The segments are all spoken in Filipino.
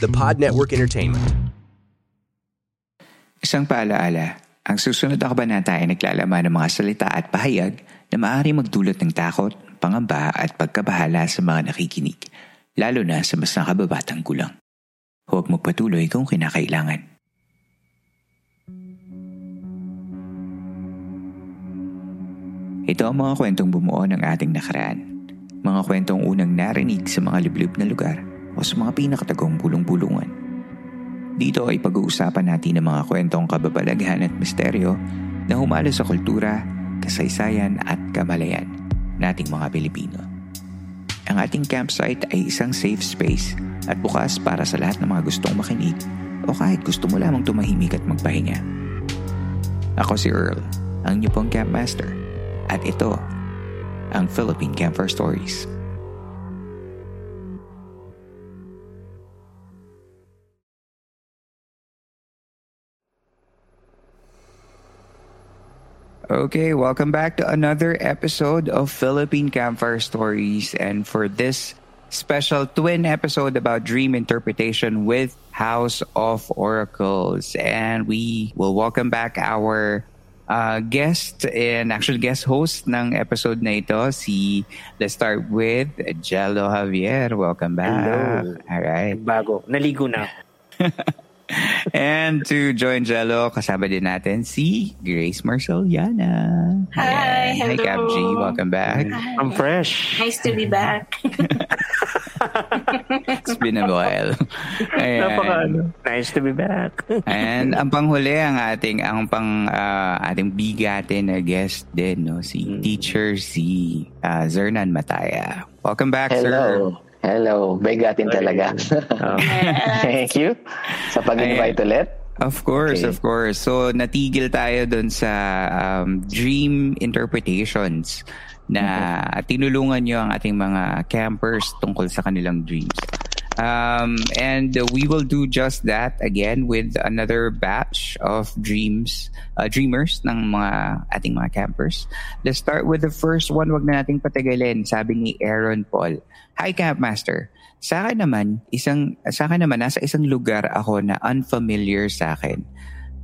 The Pod Network Entertainment. Isang paalaala, ang susunod na kabanata ay naglalaman ng mga salita at pahayag na maaari magdulot ng takot, pangamba at pagkabahala sa mga nakikinig, lalo na sa mas nakababatang gulang. Huwag magpatuloy kung kinakailangan. Ito ang mga kwentong bumuo ng ating nakaraan. Mga kwentong unang narinig sa mga liblib na lugar o sa mga pinakatagong bulong-bulungan. Dito ay pag-uusapan natin ang mga kwentong kababalaghan at misteryo na humalo sa kultura, kasaysayan at kamalayan nating mga Pilipino. Ang ating campsite ay isang safe space at bukas para sa lahat ng mga gustong makinig o kahit gusto mo lamang tumahimik at magpahinga. Ako si Earl, ang Nippon Campmaster. At ito, ang Philippine Camper Stories. Okay, welcome back to another episode of Philippine Campfire Stories. And for this special twin episode about dream interpretation with House of Oracles. And we will welcome back our uh, guest and actual guest host ng episode na ito, si, let's start with Jello Javier. Welcome back. Hello. All right. Bago. Naligo na. And to join Jello, kasama din natin si Grace Marcel Yana. Hi. Hi, hello. Cap G. Welcome back. I'm fresh. Nice to be back. It's been a while. Ayan. Napaka ano. Nice to be back. And ang panghuli ang ating ang pang ah, ating bigate na guest din no si Hmm. teacher si ah, Zernan Mataya. Welcome back sir. Hello. Hello. Bigatin talaga. Oh. Thank you sa pag-invite ulit. Of course, Okay. of course. So natigil tayo dun sa um, dream interpretations na tinulungan nyo ang ating mga campers tungkol sa kanilang dreams. Um, and we will do just that again with another batch of dreams, uh, dreamers ng mga ating mga campers. Let's start with the first one. Wag na nating patagalin. Sabi ni Aaron Paul. Hi, Campmaster. Sa akin naman, isang, sa akin naman, nasa isang lugar ako na unfamiliar sa akin.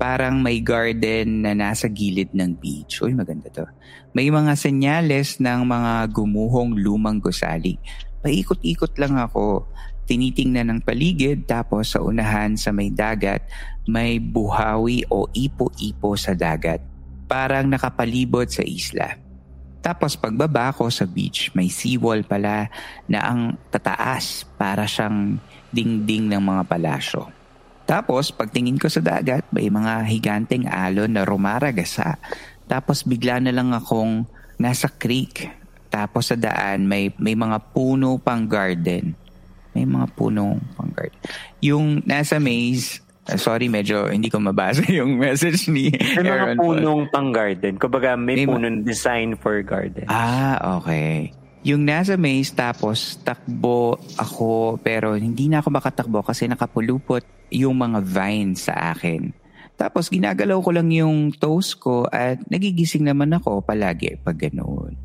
Parang may garden na nasa gilid ng beach. Uy, maganda to. May mga senyales ng mga gumuhong lumang gusali. Paikot-ikot lang ako. Tinitingnan ng paligid tapos sa unahan sa may dagat, may buhawi o ipo-ipo sa dagat. Parang nakapalibot sa isla. Tapos pagbaba ko sa beach, may seawall pala na ang tataas para siyang dingding ng mga palasyo. Tapos pagtingin ko sa dagat, may mga higanteng alon na rumaragasa. Tapos bigla na lang akong nasa creek. Tapos sa daan may may mga puno pang garden. May mga puno pang garden. Yung nasa maze, uh, sorry medyo hindi ko mabasa yung message ni May mga Aaron Paul. punong pang garden. Kumbaga, may, May ma- punong design for garden. Ah, okay. Yung nasa maze tapos takbo ako pero hindi na ako makatakbo kasi nakapulupot yung mga vines sa akin. Tapos ginagalaw ko lang yung toes ko at nagigising naman ako palagi pag ganoon.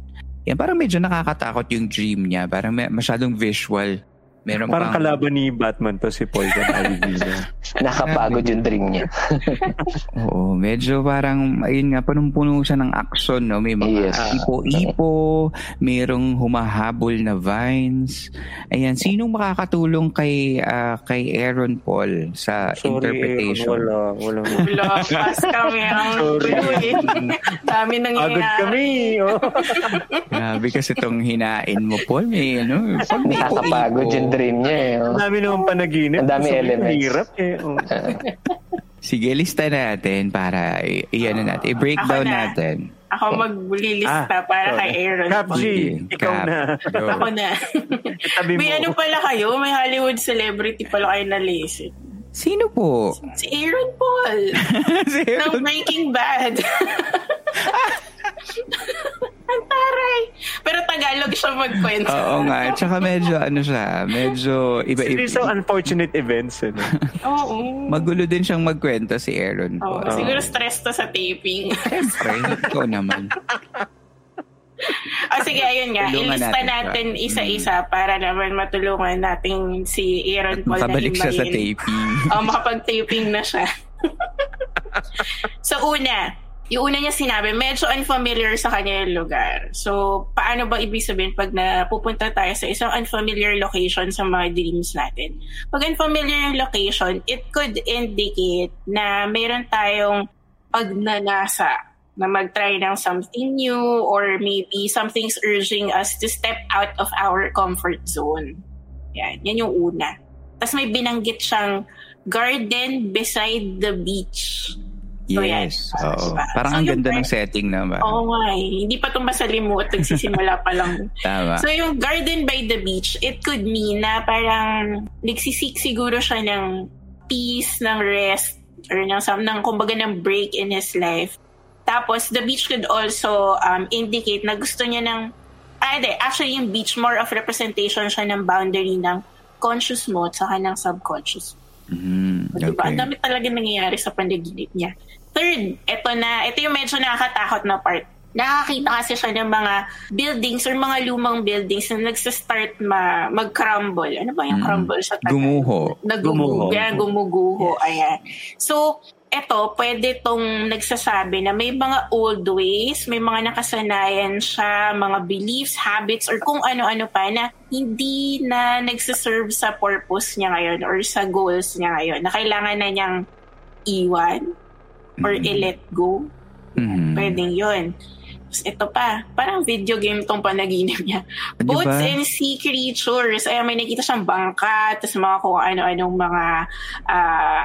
Yan, parang medyo nakakatakot yung dream niya. Parang masyadong visual. Meron Parang pang, kalaban ni Batman to si Poison Ivy. Nakapagod yung dream niya. Oo, medyo parang, ayun nga, punong-puno siya ng action, no? May mga Yes. ipo-ipo, mayroong humahabol na vines. Ayan, sinong makakatulong kay ah, kay Aaron Paul sa Sorry, interpretation? eh, wala. Wala. Wala, pass kami ang Sorry. Dami nang Agad kami. Oh. Grabe kasi itong hinain mo, Paul. May, ano, pag may ipo-ipo. Dream niya. Eh. Ang oh. dami naman panaginip. Ang dami elements. Hirap eh. Oh. Sige, lista natin para i- i-ano natin, i-breakdown Ako na. natin. Ako maglilista para sorry. kay Aaron. Cap G, ikaw Cap. na. Go. Ako na. Itabi mo. May ano pala kayo? May Hollywood celebrity pala kayo na list. Sino po? Si Aaron Paul. Si ng Aaron. Breaking Bad. Taray. Pero Tagalog siya magkwento. Oo nga. Tsaka medyo, ano siya, medyo iba-iba. These are unfortunate events. Ano? Oo. Magulo din siyang magkwento si Aaron Oo, po. siguro stress to sa taping. Siyempre, ikaw naman. O sige, ayun nga. Tulungan Ilista natin natin isa-isa para naman matulungan natin si Aaron Paul Makabalik na siya sa taping. O, makapag-taping na siya. so, una, yung una niya sinabi, medyo unfamiliar sa kanya yung lugar. So, paano ba ibig sabihin pag napupunta tayo sa isang unfamiliar location sa mga dreams natin? Pag unfamiliar yung location, it could indicate na meron tayong pagnanasa na mag-try ng something new or maybe something's urging us to step out of our comfort zone. Yan, yan yung una. Tapos may binanggit siyang garden beside the beach. So, yan. Yes. Oo. Diba? Parang So, ang ganda ng setting naman. Oo nga eh. Hindi pa ito masalimuot. Nagsisimula pa lang. Tama. So yung garden by the beach, it could mean na parang nagsisik siguro siya ng peace, ng rest, or ng, some, ng kumbaga ng break in his life. Tapos the beach could also um, indicate na gusto niya ng ah, hindi. Actually, yung beach, more of representation siya ng boundary ng conscious mo at saka ng subconscious. Mm, Diba? okay. Ang dami talaga nangyayari sa panaginip niya. Third, ito na, ito yung medyo nakakatakot na part. Nakakita kasi siya ng mga buildings or mga lumang buildings na nagsistart ma, mag-crumble. Ano ba yung Mm. crumble sa Tagalog? Gumuho. Nagumuho. Gumuho. Gumuguho. Ayan. So, eto, pwede tong nagsasabi na may mga old ways, may mga nakasanayan siya, mga beliefs, habits, or kung ano-ano pa na hindi na nagsaserve sa purpose niya ngayon or sa goals niya ngayon na kailangan na niyang iwan or Mhm. i-let go. Mhm. Pwedeng yun. Tapos ito pa, parang video game tong panaginip niya. Di Boats ba? and sea creatures. Ay, may nakita siyang bangka, tapos mga kung ano-anong mga ah,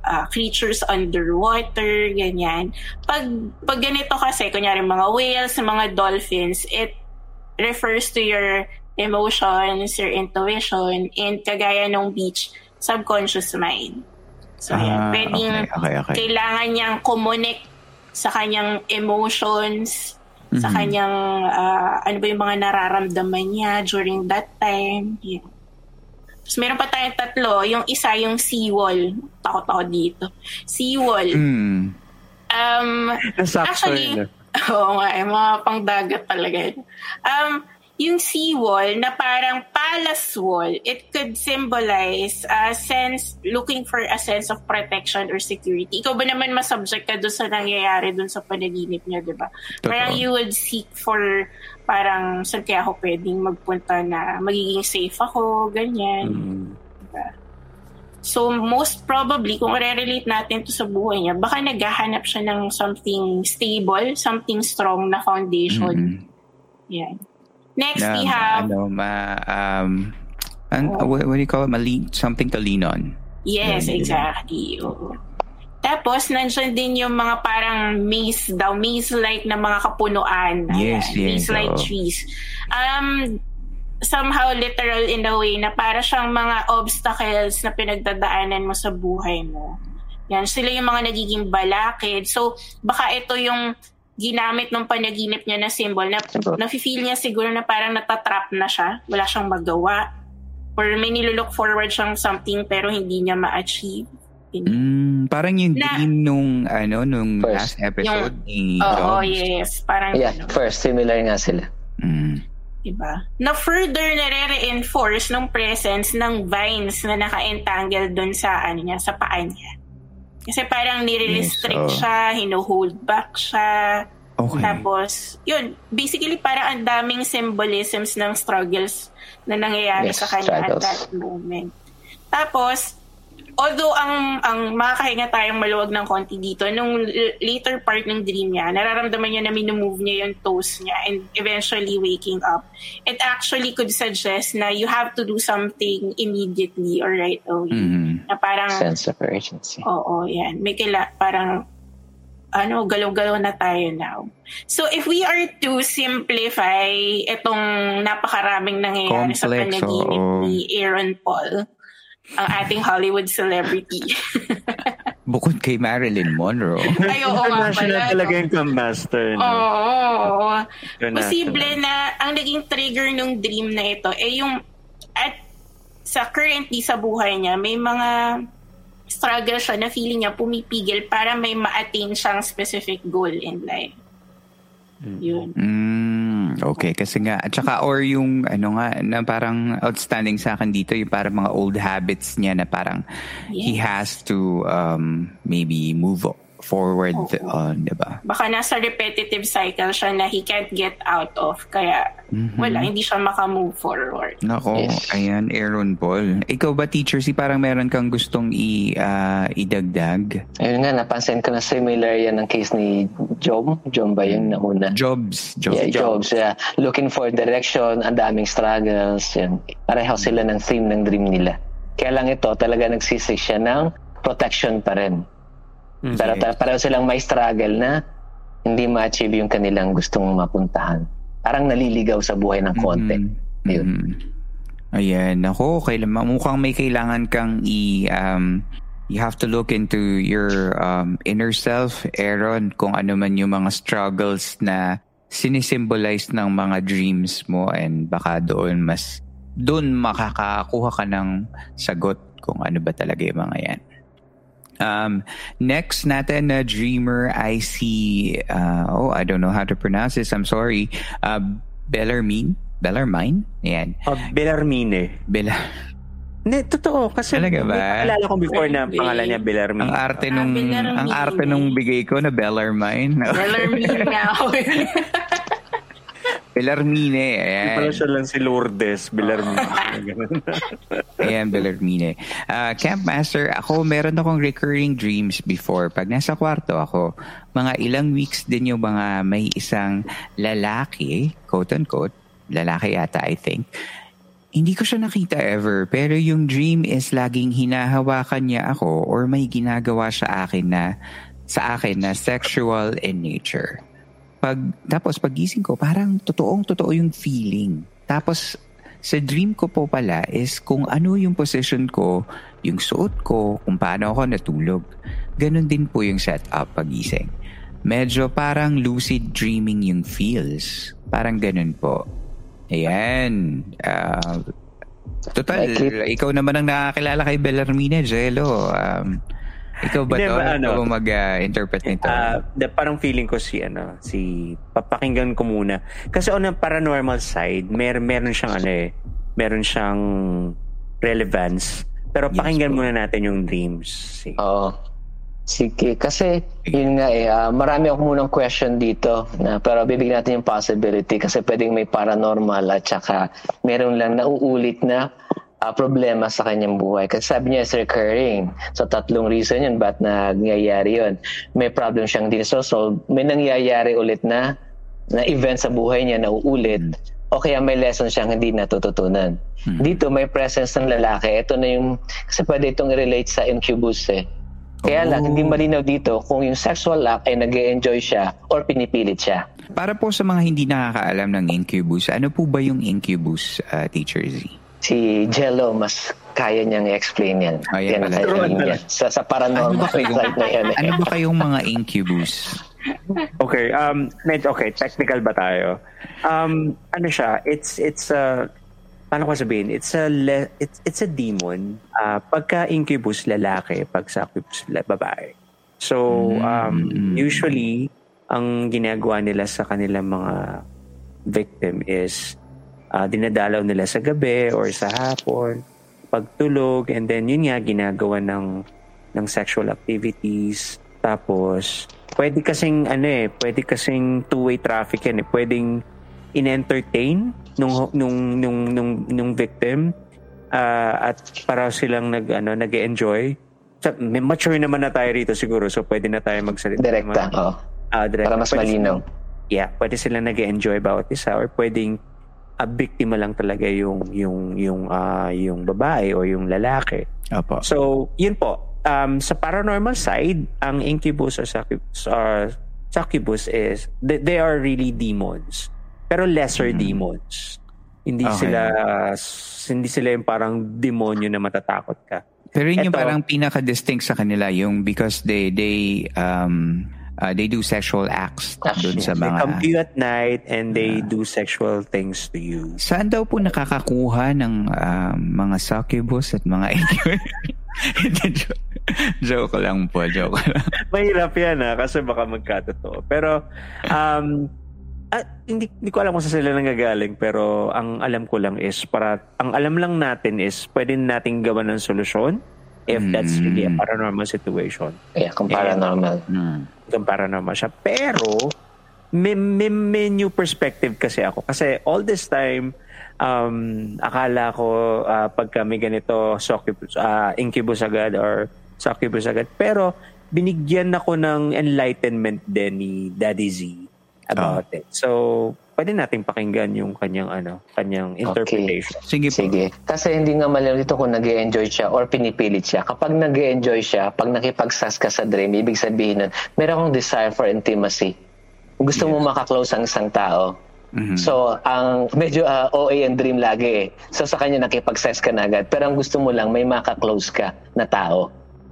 ah, creatures underwater, ganyan. Pag, pag ganito kasi, kunyari mga whales, mga dolphins, it refers to your emotions, your intuition, and kagaya ng beach, subconscious mind. So, yan. Ah, Pwedeng okay, okay, okay. kailangan niyang connect sa kanyang emotions, sa Mhm. kanyang ah, ano ba yung mga nararamdaman niya during that time. Yeah. Tapos meron pa tayong tatlo. Yung isa, yung seawall. Takot ako dito. Seawall. Mm. Um, Actually, yun. oo nga, eh, mga pangdagat talaga yun. Um, yung seawall na parang palace wall, it could symbolize a sense, looking for a sense of protection or security. Ikaw ba naman masubject ka doon sa nangyayari doon sa panaginip niya, di ba? Parang you would seek for parang saan kaya ako pwedeng magpunta na magiging safe ako, ganyan. Mm. So, most probably, kung re-relate natin to sa buhay niya, baka naghahanap siya ng something stable, something strong na foundation. Mhm. Yan. Next, Na, we have, ano, ma, um, an, what, what do you call it? Mali, something to lean on. yes, yun. exactly. Oo. Tapos, nandyan din yung mga parang maze daw, maze-like na mga kapunuan. Yes, yes, Maze-like oo. trees. Um, somehow literal in a way na para siyang mga obstacles na pinagdadaanan mo sa buhay mo. Yan, sila yung mga nagiging balakid. So, baka ito yung ginamit ng panaginip niya na symbol na nafe-feel niya siguro na parang natatrap na siya. Wala siyang magawa. Or may nilulook forward siyang something pero hindi niya ma-achieve. Mm, parang yung Na- dream nung, ano, nung last First. episode ni Oo, Jobs. yes. Parang Yeah, ganun. first, similar nga sila. Mm. Diba? Na further nare-reinforce ng presence ng vines na naka-entangle dun sa, ano niya, sa paa niya. Kasi parang nire-restrict Yes, oo. siya, hino-hold back siya. Okay. Tapos, yun, basically parang ang daming symbolisms ng struggles na nangyayari Yes, sa kanya at struggles. that moment. Tapos, although ang ang makakahinga tayong maluwag ng konti dito, nung l- later part ng dream niya, nararamdaman niya na minumove niya yung toes niya and eventually waking up. It actually could suggest na you have to do something immediately or right away. Mhm. Na parang, Sense of urgency. oo, yan. May kila, parang, ano, galaw-galaw na tayo now. So if we are to simplify itong napakaraming nangyayari sa Complex, panaginip oo. ni Aaron Paul, ang ating Hollywood celebrity. Bukod kay Marilyn Monroe. Ay, oo nga International pala. talaga yung Camp Master. No? Oo. Yun na. Posible na ang naging trigger ng dream na ito eh yung at sa currently sa buhay niya may mga struggle siya na feeling niya pumipigil para may ma-attain siyang specific goal in life. Yun. Mm, okay, kasi nga, at saka or yung ano nga, na parang outstanding sa akin dito, yung parang mga old habits niya na parang he Yes. has to um, maybe move forward Oo. on, di ba? Baka nasa repetitive cycle siya na he can't get out of kaya Mhm. wala, hindi siya makamove forward. Nako, Yes. ayan, Aaron Paul. Ikaw ba, teacher, si parang meron kang gustong i, ah, idagdag? Ayun nga, napansin ko na similar yan ng case ni Jom. Jom ba yung nauna? Jobs. Jobs. Yeah, jobs. Yeah. Looking for direction, ang daming struggles. Yan. Pareho sila ng theme ng dream nila. Kaya lang ito, talaga nagsisig siya ng protection pa rin. Pero ta- pareho silang may struggle na hindi ma-achieve yung kanilang gustong mapuntahan. Parang naliligaw sa buhay ng konti. Mhm. Ayun. Mhm. Ayan, ako, kailan, mukhang may kailangan kang i, um, you have to look into your um, inner self, Aaron, kung ano man yung mga struggles na sinisimbolize ng mga dreams mo and baka doon mas, doon makakakuha ka ng sagot kung ano ba talaga yung mga yan. Um, next natin na dreamer, I see, uh, oh, I don't know how to pronounce this. I'm sorry. Uh, Bellarmine? Bellarmine? Ayan. Oh, Belarmine. Bella. Hindi, totoo. Kasi Talaga ba? Alala ko before na pangalan niya Belarmine. Ang arte Ah, nung, Bellarmine. ang arte nung bigay ko na Bellarmine. Bellarmine nga Bellarmine. Hindi pala Ayan. siya lang si Lourdes Belarmine. Ganun. Ayan, Bellarmine. Ah, Camp Master, ako meron akong recurring dreams before. Pag nasa kwarto ako, mga ilang weeks din yung mga may isang lalaki, quote-unquote, lalaki yata I think, hindi ko siya nakita ever, pero yung dream is laging hinahawakan niya ako or may ginagawa siya akin na sa akin na sexual in nature. Pag tapos pagising ko, parang totoong totoo yung feeling. Tapos sa dream ko po pala is kung ano yung position ko, yung suot ko, kung paano ako natulog. Ganon din po yung setup pagising. Medyo parang lucid dreaming yung feels. Parang ganon po. Ayan. Ah, total, Like ikaw naman ang nakakilala kay Bellarmine, Jello. Um, ikaw ba to? ba, ano? Mag-interpret nito? Ah, the, parang feeling ko si ano, si papakinggan ko muna. Kasi on a paranormal side, mer meron siyang ano eh, meron siyang relevance. Pero Yes, pakinggan po. muna natin yung dreams. Sige. Oo. Sige, kasi yun nga eh, ah, marami ako munang question dito, na, pero bibigyan natin yung possibility kasi pwedeng may paranormal at saka meron lang nauulit na ah, problema sa kanyang buhay. Kasi sabi niya, it's recurring. So, tatlong reason yun, ba't nangyayari yun? May problem siyang din solve may nangyayari ulit na na event sa buhay niya na uulit o kaya may lesson siyang hindi natututunan. Dito may presence ng lalaki. Ito na yung, kasi pwede itong i-relate sa incubus eh. Kaya lang, hindi malinaw dito kung yung sexual act ay nag enjoy siya or pinipilit siya. Para po sa mga hindi nakakaalam ng incubus, ano po ba yung incubus, uh, Teacher Z? Si Jello, mas kaya niyang i-explain yan. Ah, yan yan kailangan niya. Sa, sa paranormal Ano ba kayong- side na yan. eh. Ano ba kayong mga incubus? Okay, um okay, technical ba tayo? Um ano siya, it's it's a paano ko sabihin? It's a le, it's it's a demon. Ah, pagka incubus lalaki, pag succubus la- babae. So, um usually ang ginagawa nila sa kanilang mga victim is ah, dinadalaw nila sa gabi or sa hapon, pagtulog, and then yun nga ginagawa ng ng sexual activities. Tapos, pwede kasing ano eh, pwede kasing two-way traffic yan eh. Pwedeng in-entertain nung nung nung nung, nung victim uh, at para silang nag ano nag-enjoy. So, mature naman na tayo rito siguro so pwede na tayo magsalita. Direkta, oh. Uh, direkta. Para mas pwede malinaw. Sila, yeah, pwede sila nag-enjoy bawat isa or pwedeng a biktima lang talaga yung yung yung uh, yung babae o yung lalaki. Apo. So, yun po. Um, sa paranormal side, ang incubus or succubus, or succubus is they, they are really demons. Pero lesser mm-hmm. demons. Hindi okay. sila hindi sila yung parang demonyo na matatakot ka. Pero yun Ito, yung parang pinaka-distinct sa kanila yung because they they um uh, they do sexual acts doon sa mga... They come to you at night and they uh, do sexual things to you. Saan daw po nakakakuha ng uh, mga succubus at mga joke lang po, joke lang. Mahirap yan ha, kasi baka magkatotoo. Pero, um, ah, hindi, hindi ko alam kung saan sila nanggagaling pero ang alam ko lang is para ang alam lang natin is pwede nating gawa ng solusyon if mm. that's really a paranormal situation. Yeah, kung paranormal. And, mm. Kung paranormal siya. Pero, may, may, may new perspective kasi ako. Kasi all this time, um, akala ko uh, pag kami ganito, succubus, uh, incubus agad or succubus agad. Pero, binigyan ako ng enlightenment din ni Daddy Z about oh. it. So, pwede nating pakinggan yung kanyang ano, kanyang interpretation. Okay. Sige po. Sige. Kasi hindi nga malinaw dito kung nag enjoy siya or pinipilit siya. Kapag nag enjoy siya, pag nakipagsas ka sa dream, ibig sabihin nun, meron akong desire for intimacy. Gusto yes. mo makaklose ang isang tao. Mm-hmm. So, ang medyo uh, ah, OA ang dream lagi eh. So, sa kanya nakipag-sex ka na agad. Pero ang gusto mo lang, may makaklose ka na tao.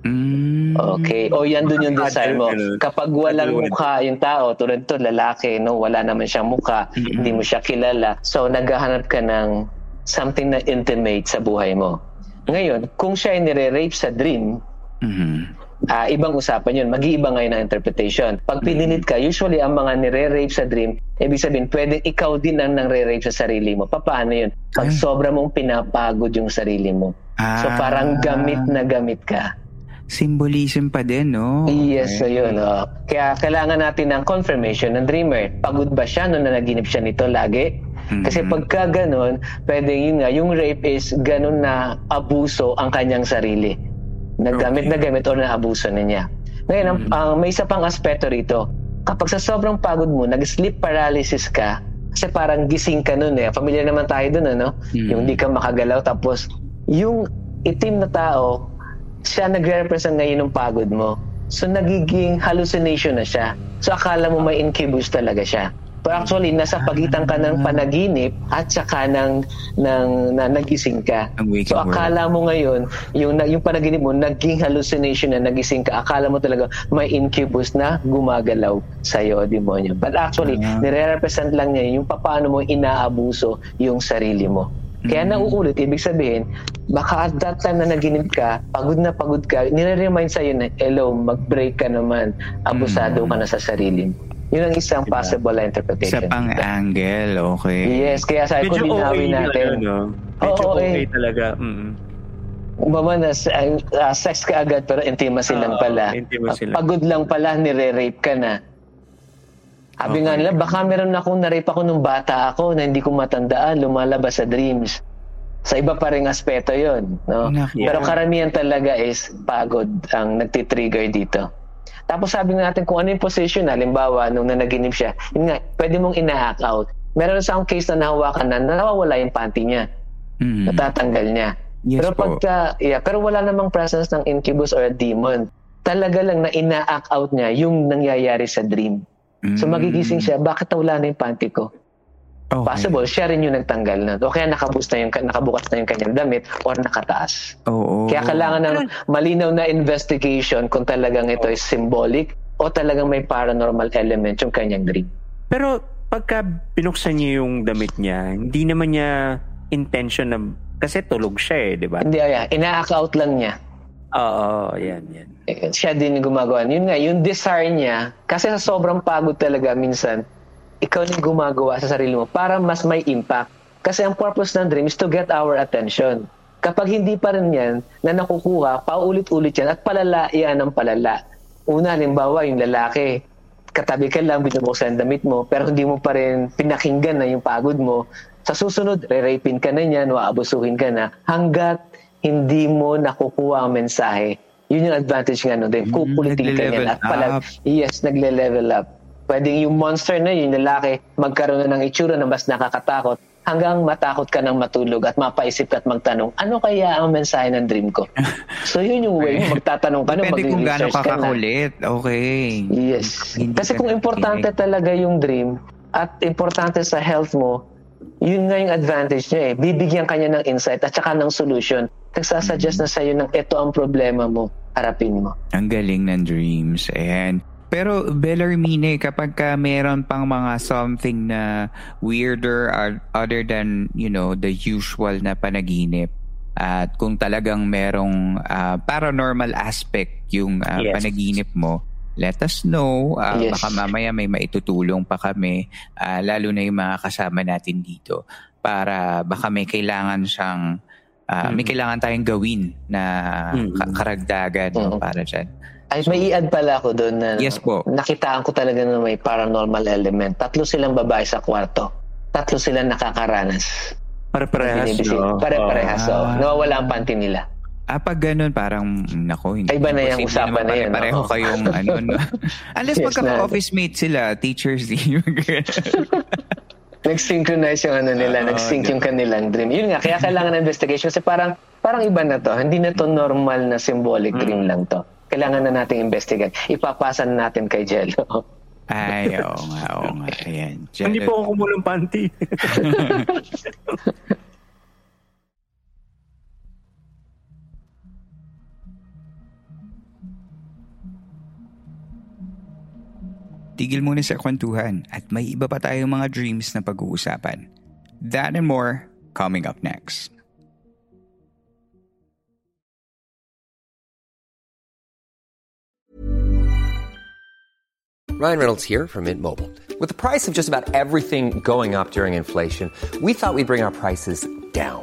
Mm. Okay. O yan dun yung desire mo. Kapag walang mukha yung tao, tulad to, lalaki, no, wala naman siyang mukha, mm-hmm. hindi mo siya kilala. So, naghahanap ka ng something na intimate sa buhay mo. Ngayon, kung siya ay nire-rape sa dream, mm-hmm. uh, ibang usapan yun. Mag-iiba ngayon ang interpretation. Pag pinilit ka, usually ang mga nire-rape sa dream, ibig sabihin, pwedeng ikaw din ang nang-re-rape sa sarili mo. Paano yun? Pag sobra mong pinapagod yung sarili mo. So ah. parang gamit na gamit ka symbolism pa din, no? Yes, so yun. Oh. Kaya kailangan natin ng confirmation ng dreamer. Pagod ba siya nung nanaginip siya nito lagi? Mm-hmm. Kasi pagka ganun, pwede yun nga, yung rape is ganun na abuso ang kanyang sarili. Nagamit okay. na gamit o naabuso na niya. Ngayon, mm-hmm. ang, may isa pang aspeto rito. Kapag sa sobrang pagod mo, nag-sleep paralysis ka, kasi parang gising ka nun eh. Familiar naman tayo dun, ano? Mm-hmm. Yung di ka makagalaw, tapos yung itim na tao, siya nagre-represent ngayon ng pagod mo. So, nagiging hallucination na siya. So, akala mo may incubus talaga siya. Pero actually, nasa pagitan ka ng panaginip at saka ng, ng na nagising ka. So, akala mo ngayon, yung, yung panaginip mo, naging hallucination na nagising ka. Akala mo talaga may incubus na gumagalaw sa'yo, demonyo. But actually, uh-huh. nire-represent lang niya yung paano mo inaabuso yung sarili mo. Kaya mm-hmm. nauulit, ibig sabihin, baka at that time na naginip ka, pagod na pagod ka, nire-remind sa'yo na, hello, mag-break ka naman, abusado mm-hmm. ka na sa sarili mo. Yun ang isang diba? possible interpretation. Sa pang-angle, okay. Yes, kaya sabi ko, linawin natin. Yun, no? Medyo oh, okay. okay talaga. Mm-hmm. Baba na, uh, sex ka agad pero intimacy uh, lang pala. Intimacy lang. Pagod lang pala, nire-rape ka na. Sabi okay. nga nila, baka meron akong na-rape ako nung bata ako na hindi ko matandaan, lumalabas sa dreams. Sa iba pa rin aspeto yon no? Yeah. Pero karamihan talaga is pagod ang nagtitrigger dito. Tapos sabi natin kung ano yung position, halimbawa, nung nanaginip siya, yun nga, pwede mong ina-hack out. Meron sa akong case na nahawakan na nawawala yung panty niya. Mm. Natatanggal niya. Yes pero pagka, yeah, pero wala namang presence ng incubus or a demon. Talaga lang na ina-act out niya yung nangyayari sa dream. So mm. magigising siya, bakit nawala na yung panty ko? Okay. Possible, siya rin yung nagtanggal na. O kaya nakabukas na yung, nakabukas na yung kanyang damit or nakataas. Oo. Kaya kailangan ng malinaw na investigation kung talagang ito is symbolic o talagang may paranormal element yung kanyang dream. Pero pagka binuksan niya yung damit niya, hindi naman niya intention na kasi tulog siya eh, di ba? Hindi, ay, ina-act out lang niya. Oo, yan, yan. Eh, siya din gumagawa. Yun nga, yung desire niya, kasi sa sobrang pagod talaga minsan, ikaw yung gumagawa sa sarili mo para mas may impact. Kasi ang purpose ng dream is to get our attention. Kapag hindi pa rin yan na nakukuha, paulit-ulit yan at palala yan ang palala. Una, halimbawa, yung lalaki, katabi ka lang, binubuksan ang damit mo, pero hindi mo pa rin pinakinggan na yung pagod mo. Sa susunod, re-rapin ka na niyan, waabusuhin ka na, hanggat hindi mo nakukuha ang mensahe. Yun yung advantage nga nun. Then, Mm, kukulitin ka niyan. At pala, up. yes, nagle-level up. Pwedeng yung monster na yun, yung lalaki, magkaroon na ng itsura na mas nakakatakot hanggang matakot ka ng matulog at mapaisip ka at magtanong, ano kaya ang mensahe ng dream ko? So yun yung way mo, magtatanong ka na, Depende kung gaano magre-research ka ka na. kakulit. Okay. Yes. Hindi Kasi ka kung importante talaga yung dream at importante sa health mo, yun nga yung advantage niya eh. Bibigyan kanya ng insight at saka ng solution. Nagsasuggest na sa'yo ng ito ang problema mo, harapin mo. Ang galing ng dreams. Ayan. Pero Bellarmine, kapag ka meron pang mga something na weirder or- other than, you know, the usual na panaginip, at kung talagang merong ah, paranormal aspect yung ah, Yes. panaginip mo, let us know. Ah, Yes. Baka mamaya may maitutulong pa kami, ah, lalo na yung mga kasama natin dito, para baka may kailangan siyang, ah, may Mhm. kailangan tayong gawin na ka- karagdagan no, Mhm. para dyan. Ay, may i-add pala ako doon na Yes po. nakitaan ko talaga na may paranormal element. Tatlo silang babae sa kwarto. Tatlo silang nakakaranas. Pare-parehas. No? Pare-parehas. Oh. oh. Nawawala ang panty nila. Ah, pag ganun, parang, mm, nako, hindi. Ay, iba na yung usapan naman na yun, Pareho oo. kayong, ano, no? Unless Yes, magkaka-office mate sila, teachers, Nag-synchronize yung ano nila, Oo, nag-sync yung kanilang dream. Yun nga, kaya kailangan ng investigation kasi parang parang iba na to. Hindi na to normal na symbolic dream lang to. Kailangan na natin investigate. Ipapasa na natin kay Jello. Ay, oo nga, oo nga. Ayan. Hindi po ako kumulong panty. Tigil muna sa kwentuhan at may iba pa tayong mga dreams na pag-uusapan. That and more coming up next. Ryan Reynolds here from Mint Mobile. With the price of just about everything going up during inflation, we thought we'd bring our prices down.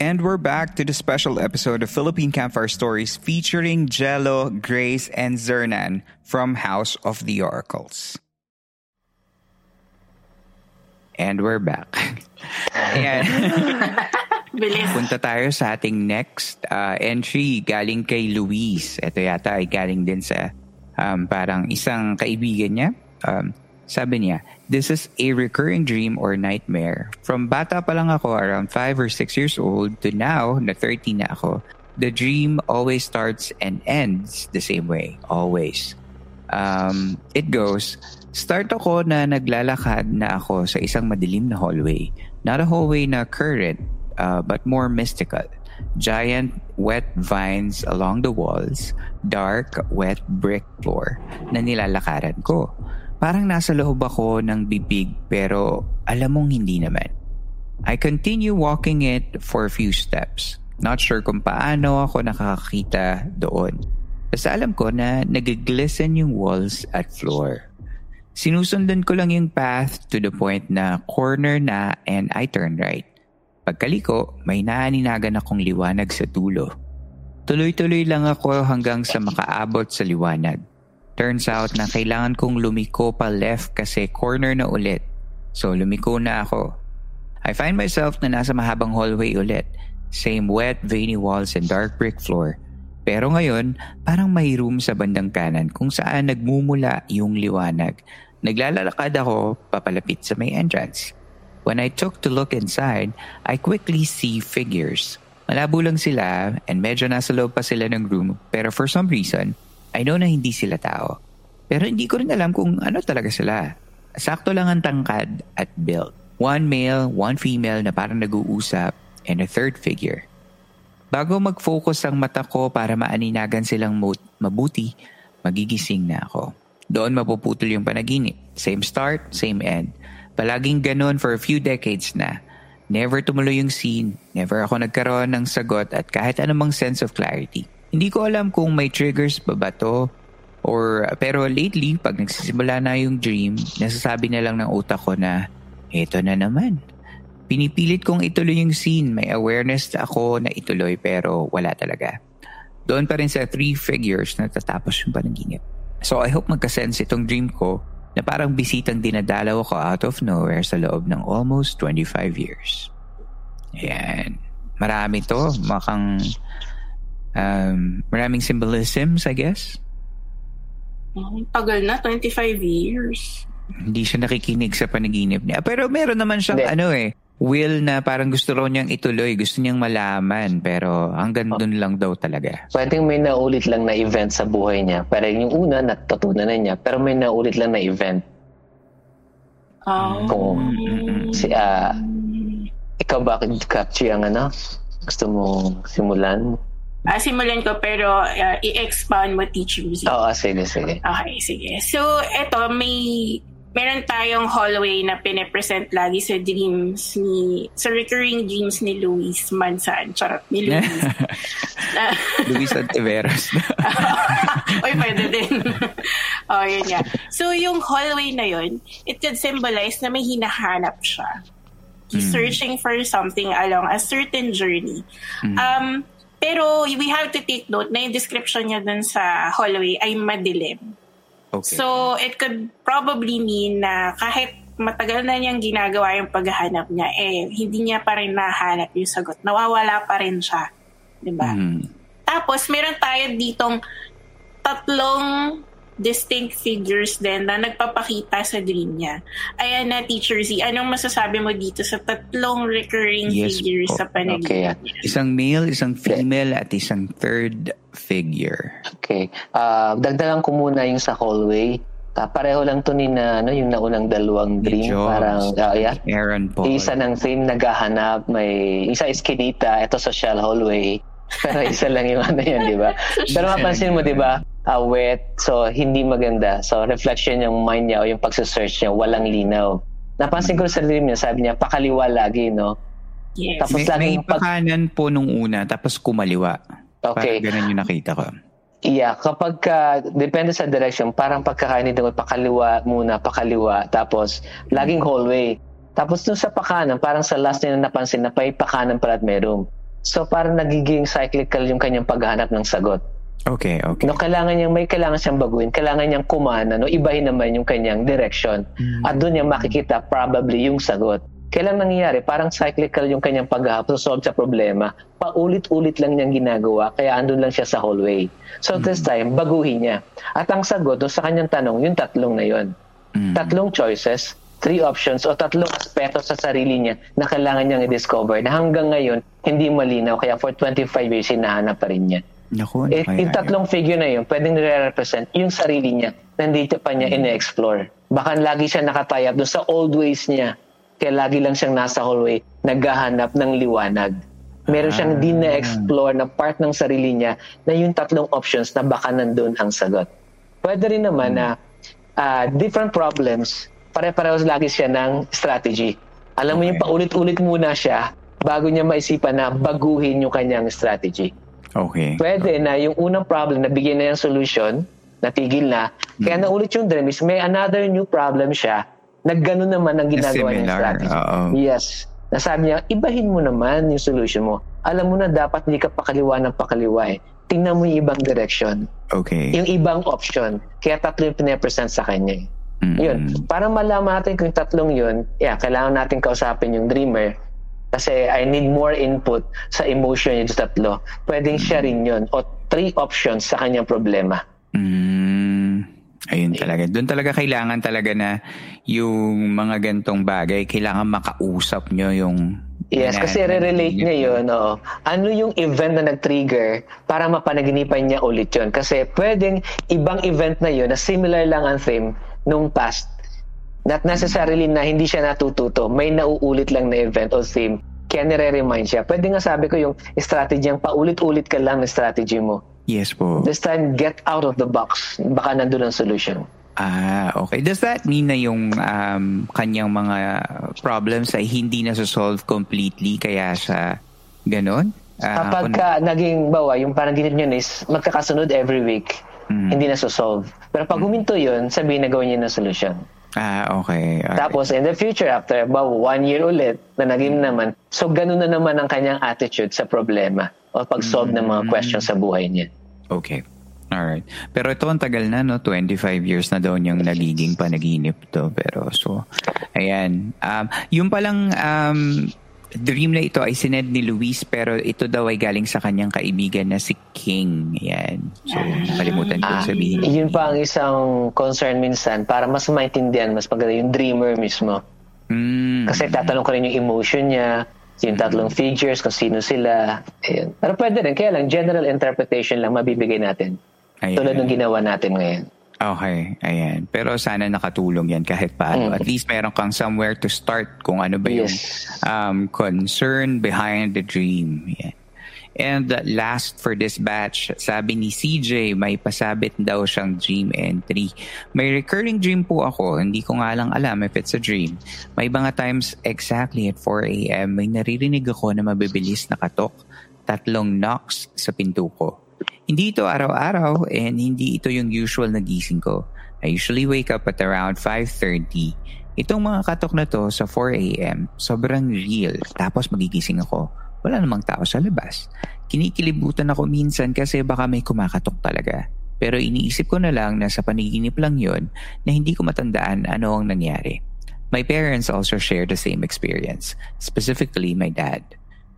And we're back to the special episode of Philippine Campfire Stories featuring Jello, Grace, and Zernan from House of the Oracles. And we're back. Ayan. Bilis. Punta tayo sa ating next uh, entry galing kay Luis. Ito yata ay galing din sa um, parang isang kaibigan niya. Um, sabi niya, this is a recurring dream or nightmare. From bata pa lang ako, around 5 or 6 years old, to now, na 30 na ako, the dream always starts and ends the same way. Always. Um, it goes, start ako na naglalakad na ako sa isang madilim na hallway. Not a hallway na current, uh, but more mystical. Giant wet vines along the walls, dark wet brick floor na nilalakaran ko. Parang nasa loob ako ng bibig pero alam mong hindi naman. I continue walking it for a few steps. Not sure kung paano ako nakakakita doon. Basta alam ko na nag-glisten yung walls at floor. Sinusundan ko lang yung path to the point na corner na and I turn right. Pagkaliko, may naaninagan akong liwanag sa dulo. Tuloy-tuloy lang ako hanggang sa makaabot sa liwanag. Turns out na kailangan kong lumiko pa left kasi corner na ulit. So lumiko na ako. I find myself na nasa mahabang hallway ulit. Same wet, veiny walls and dark brick floor. Pero ngayon, parang may room sa bandang kanan kung saan nagmumula yung liwanag. Naglalakad ako papalapit sa may entrance. When I took to look inside, I quickly see figures. Malabo lang sila and medyo nasa loob pa sila ng room pero for some reason, I know na hindi sila tao. Pero hindi ko rin alam kung ano talaga sila. Sakto lang ang tangkad at build. One male, one female na parang nag-uusap and a third figure. Bago mag-focus ang mata ko para maaninagan silang mabuti, magigising na ako. Doon mapuputol yung panaginip. Same start, same end. Palaging ganun for a few decades na. Never tumuloy yung scene, never ako nagkaroon ng sagot at kahit anumang sense of clarity. Hindi ko alam kung may triggers ba ba to or pero lately pag nagsisimula na yung dream, nasasabi na lang ng utak ko na eto na naman. Pinipilit kong ituloy yung scene, may awareness ako na ituloy pero wala talaga. Doon pa rin sa three figures na tatapos yung panaginip. So I hope magkasense itong dream ko na parang bisitang dinadalaw ko out of nowhere sa loob ng almost 25 years. Ayan. Marami to. Makang um, maraming symbolisms, I guess. Tagal na, 25 years. Hindi siya nakikinig sa panaginip niya. Pero meron naman siyang ano eh, will na parang gusto raw niyang ituloy, gusto niyang malaman, pero hanggang doon lang daw talaga. Pwedeng may naulit lang na event sa buhay niya. Pero yung una, natutunan na niya. Pero may naulit lang na event. Oh. Kung, si, uh, ikaw ba, Kapchi, ang ano? Gusto mo simulan? Ah, simulan ko pero uh, i-expound mo teach music. Oo, sige, sige. Okay, sige. So, eto, may meron tayong hallway na pine-present lagi sa dreams ni sa recurring dreams ni Luis Mansan. Charot, ni Luis. Luis Antiveros. Oy, pwede din. oh, yun nga. So, yung hallway na yun, it could symbolize na may hinahanap siya. He's mm. searching for something along a certain journey. Mm. Um, pero we have to take note na yung description niya dun sa hallway ay madilim. Okay. So, it could probably mean na kahit matagal na niyang ginagawa yung paghahanap niya, eh, hindi niya pa rin nahanap yung sagot. Nawawala pa rin siya. Diba? Mm. Tapos, meron tayo ditong tatlong distinct figures din na nagpapakita sa dream niya. Ayan na, Teacher Z, anong masasabi mo dito sa tatlong recurring yes, figures po. sa panaginip okay. niya? Isang male, isang female, at isang third figure. Okay. Uh, dagdagan ko muna yung sa hallway. Uh, pareho lang to ni na ano, yung naunang dalawang dream. Jones, parang, uh, yeah. Aaron Paul. Isa ng theme naghahanap. May, isa is Kinita, ito social hallway. Pero isa lang yung ano yun, di ba? Pero mapansin mo, di ba? Uh, wet, so hindi maganda. So reflection yung mind niya o yung pagsasearch niya, walang linaw. Napansin ko sa dream niya, sabi niya, pakaliwa lagi, no? Yes. Tapos may, laging may pag... pakanan po nung una, tapos kumaliwa. Okay. Parang ganun yung nakita ko. Yeah, kapag ka, depende sa direction, parang pagkakainin ko, pakaliwa muna, pakaliwa, tapos laging hallway. Tapos dun sa pakanan, parang sa last niya na napansin na pay pakanan pala at may room. So parang nagiging cyclical yung kanyang paghanap ng sagot. Okay, okay. No, kailangan niyang may kailangan siyang baguhin, kailangan niyang kumana, no, ibahin naman yung kanyang direction. Mm. At doon niya makikita probably yung sagot. Kailan nangyayari? Parang cyclical yung kanyang paghahap solve sa problema. Paulit-ulit lang niyang ginagawa, kaya andun lang siya sa hallway. So mm. this time, baguhin niya. At ang sagot doon sa kanyang tanong, yung tatlong na yon. Mm. Tatlong choices, three options o tatlong aspeto sa sarili niya na kailangan niyang i-discover na hanggang ngayon hindi malinaw kaya for 25 years hinahanap pa rin niya. Naku, eh, yung tatlong figure na yun, pwedeng nire-represent yung sarili niya na hindi pa niya mm-hmm. ine-explore. Baka lagi siya nakatayap doon sa old ways niya. Kaya lagi lang siyang nasa hallway, naghahanap ng liwanag. Meron siyang ah. di na-explore na part ng sarili niya na yung tatlong options na baka nandun ang sagot. Pwede rin naman mm-hmm. na uh, different problems, pare-pareho lagi siya ng strategy. Alam mo yung paulit-ulit muna siya bago niya maisipan na baguhin yung kanyang strategy. Okay. Pwede na yung unang problem, nabigyan na yung solution, natigil na, kaya mm-hmm. naulit yung dream is may another new problem siya, nagganon naman ang ginagawa niya strategy. Uh-oh. Yes. Nasabi niya, ibahin mo naman yung solution mo. Alam mo na dapat hindi ka pakaliwa ng pakaliwa eh. Tingnan mo yung ibang direction. Okay. Yung ibang option. Kaya tatlo yung pinapresent sa kanya eh. Mm-hmm. Yun. Para malaman natin kung tatlong yun, yeah, kailangan natin kausapin yung dreamer kasi I need more input sa emotion niya tatlo. Pwedeng mm. siya rin yun. O three options sa kanyang problema. Mm. Ayun talaga. Doon talaga kailangan talaga na yung mga gantong bagay, kailangan makausap nyo yung Yes, na- kasi re-relate niya yun. Oo. Ano yung event na nag-trigger para mapanaginipan niya ulit yun? Kasi pwedeng ibang event na yun na similar lang ang theme nung past. Not necessarily na hindi siya natututo. May nauulit lang na event o theme. Kaya nire-remind siya. Pwede nga sabi ko yung strategy ang paulit-ulit ka lang na strategy mo. Yes po. This time, get out of the box. Baka nandun ang solution. Ah, okay. Does that mean na yung um, kanyang mga problems ay hindi na solve completely kaya sa ganon? Ah, Kapag kung- ka naging bawa, yung parang ginit yun is magkakasunod every week, Mm. hindi na solve. Pero pag huminto yun, sabihin na gawin niya na solution. Ah, okay. Alright. Tapos in the future, after about one year ulit, na naging naman, so ganun na naman ang kanyang attitude sa problema o pag-solve ng mga questions sa buhay niya. Okay. Alright. Pero ito ang tagal na, no? 25 years na daw niyang nagiging panaginip to. Pero so, ayan. Um, yung palang um, dream na ito ay sinend ni Luis pero ito daw ay galing sa kanyang kaibigan na si King. Ayan. So, nakalimutan ko Ah, sabihin. yun pa ang isang concern minsan para mas maintindihan, mas maganda yung dreamer mismo. Mm. Kasi tatanong ko rin yung emotion niya, yung tatlong figures, kung sino sila. Ayun. Pero pwede rin, kaya lang general interpretation lang mabibigay natin. Ayan. Tulad ng ginawa natin ngayon. Okay, ayan. Pero sana nakatulong yan kahit paano. Mm. At least meron kang somewhere to start kung ano ba yung Yes. um, concern behind the dream. Yan. And last for this batch, sabi ni CJ, may pasabit daw siyang dream entry. May recurring dream po ako, hindi ko nga lang alam if it's a dream. May mga times exactly at 4 a.m. may naririnig ako na mabibilis na katok, tatlong knocks sa pinto ko. Hindi ito araw-araw and hindi ito yung usual na gising ko. I usually wake up at around 5.30. Itong mga katok na to sa 4 a.m. sobrang real. Tapos magigising ako. Wala namang tao sa labas. Kinikilibutan ako minsan kasi baka may kumakatok talaga. Pero iniisip ko na lang na sa paniginip lang yon na hindi ko matandaan ano ang nangyari. My parents also share the same experience, specifically my dad.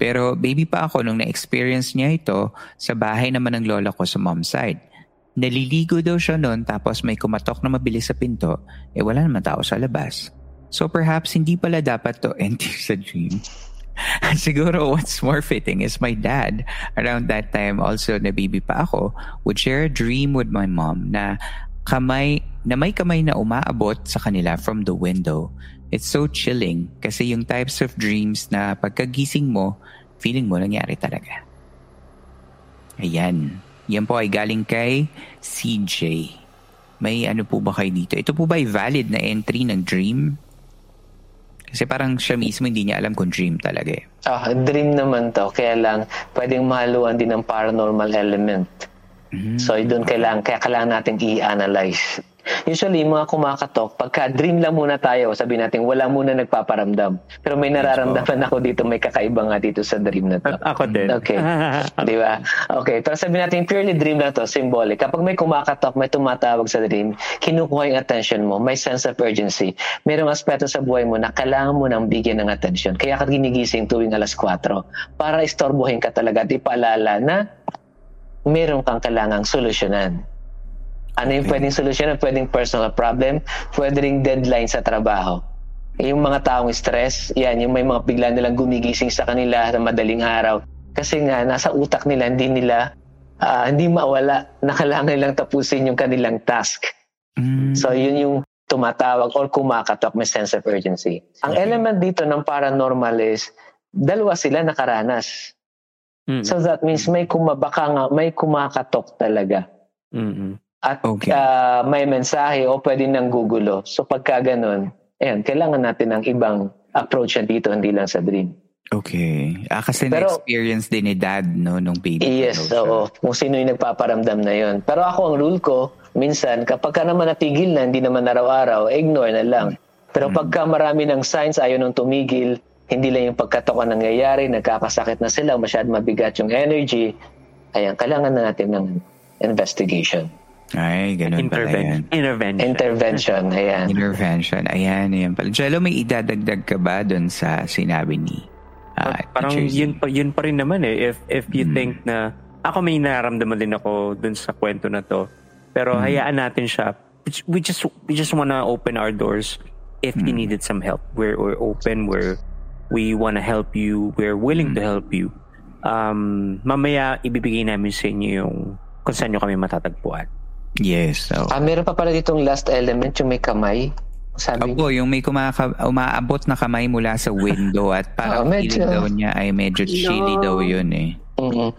Pero baby pa ako nung na-experience niya ito sa bahay naman ng lola ko sa mom's side. Naliligo daw siya noon tapos may kumatok na mabilis sa pinto, eh wala naman tao sa labas. So perhaps hindi pala dapat to enter sa dream. Siguro what's more fitting is my dad, around that time also na baby pa ako, would share a dream with my mom na kamay, na may kamay na umaabot sa kanila from the window. It's so chilling kasi yung types of dreams na pagkagising mo, feeling mo nangyari talaga. Ayan. Yan po ay galing kay CJ. May ano po ba kayo dito? Ito po ba ay valid na entry ng dream? Kasi parang siya mismo hindi niya alam kung dream talaga eh. Ah, dream naman to. Kaya lang, pwedeng mahaluan din ng paranormal element. So, doon kailangan, kaya kailangan natin i-analyze. Usually, mga kumakatok, pagka dream lang muna tayo, sabi natin, wala muna nagpaparamdam. Pero may nararamdaman ako dito, may kakaiba nga dito sa dream na to. A- ako din. Okay. Di ba? Okay. Pero sabi natin, purely dream na to, symbolic. Kapag may kumakatok, may tumatawag sa dream, kinukuha yung attention mo, may sense of urgency. Merong aspeto sa buhay mo na kailangan mo nang bigyan ng attention. Kaya ka ginigising tuwing alas 4 para istorbohin ka talaga at ipaalala na meron kang kailangang solusyonan. Ano yung pwedeng solusyonan? Pwedeng personal problem, pwedeng deadline sa trabaho. Yung mga taong stress, yan, yung may mga bigla nilang gumigising sa kanila sa madaling araw. Kasi nga, nasa utak nila, hindi nila, ah, hindi mawala na kailangan nilang tapusin yung kanilang task. Mm. So, yun yung tumatawag or kumakatok, may sense of urgency. Ang element dito ng paranormal is, dalawa sila nakaranas. Mm. So that means may kumabaka nga, may kumakatok talaga. Mm-mm. At Okay. ah, may mensahe o pwede nang gugulo. So pagka ganun, ayan, kailangan natin ng ibang approach dito, hindi lang sa dream. Okay. Ah, kasi Pero- na-experience din ni dad, no, nung baby. Yes, siya. oo. Kung sino yung nagpaparamdam na yon. Pero ako, ang rule ko, minsan, kapag ka naman natigil na, hindi naman araw-araw, ignore na lang. Pero pagka marami ng signs, ayaw nang tumigil, hindi lang yung pagkatok ang nangyayari, nagkakasakit na sila, masyad mabigat yung energy, ayan, kailangan na natin ng investigation. Ay, ganun pala yan. Intervention. Intervention. Intervention, ayan. Intervention. Ayan, ayan pala. Jello, may idadagdag ka ba doon sa sinabi ni ah, parang yun, pa, yun pa rin naman eh. If, if you Mm. think na, ako may nararamdaman din ako dun sa kwento na to. Pero Mm. hayaan natin siya. we just we just want to open our doors if you Mm. needed some help. We're we're open. We're we want to help you. We're willing to help you. Um, mamaya ibibigay namin sa inyo yung kung saan nyo kami matatagpuan. Yes. So, Ah, meron pa pala ditong last element, yung may kamay. Sabi Opo, yung may kumaka, umaabot na kamay mula sa window at parang Oh, medyo- daw niya ay medyo chilly No. daw yun eh. mm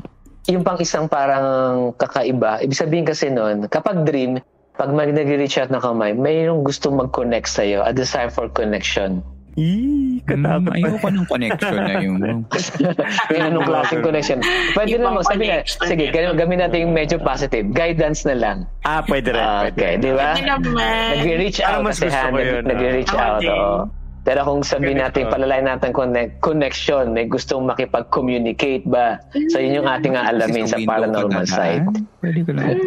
Yung pang isang parang kakaiba. Ibig sabihin kasi nun, kapag dream, pag mag nag-reach out na kamay, mayroong gustong mag-connect sa'yo, a desire for connection. Eee, Mm, ayoko ng connection na yung... Anong klaseng connection. Pwede Ibang naman, sabi na, sige, gawin gawin natin yung medyo positive. Guidance na lang. Ah, pwede rin. Ah, pwede okay, di ba? Nag-reach out kasi ha, nag- nag-reach ah. out, oo. Pero kung sabihin natin, palalayan natin connect, connection, may gustong makipag-communicate ba? So yun yung ating aalamin sa paranormal na, side. Pwede ko lang.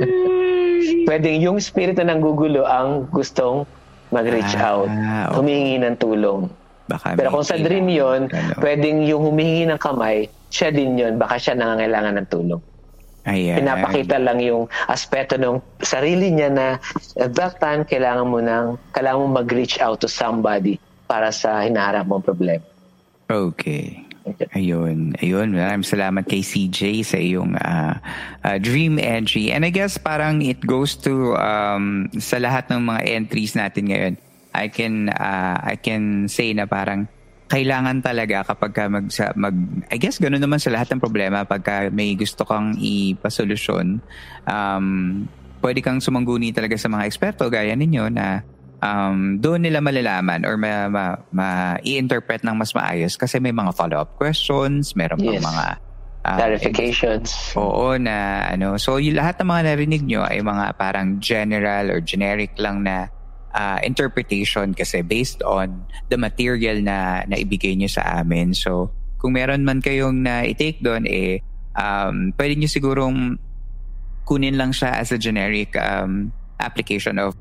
Pwede yung spirit na nanggugulo ang gustong mag-reach Ah, out, okay. humingi ng tulong. Baka Pero kung sa dream yon, pwedeng yung humingi ng kamay, siya din yon, baka siya nangangailangan ng tulong. Ayan. Pinapakita lang yung aspeto ng sarili niya na at that time, kailangan mo nang, kailangan mo mag-reach out to somebody para sa hinaharap mong problema. Okay. Ayun, ayun. Maraming salamat kay CJ sa iyong ah, ah, dream entry. And I guess parang it goes to um, sa lahat ng mga entries natin ngayon. I can ah, I can say na parang kailangan talaga kapag ka mag, sa, mag I guess ganoon naman sa lahat ng problema pagka may gusto kang ipasolusyon um, pwede kang sumangguni talaga sa mga eksperto gaya ninyo na um, doon nila malalaman or ma, ma, ma- i-interpret ng mas maayos kasi may mga follow-up questions, meron pang Yes. mga ah, Clarifications. Oo na ano. So yung lahat ng mga narinig nyo ay mga parang general or generic lang na ah, interpretation kasi based on the material na naibigay nyo sa amin. So kung meron man kayong na i-take doon eh um, pwede nyo sigurong kunin lang siya as a generic um, application of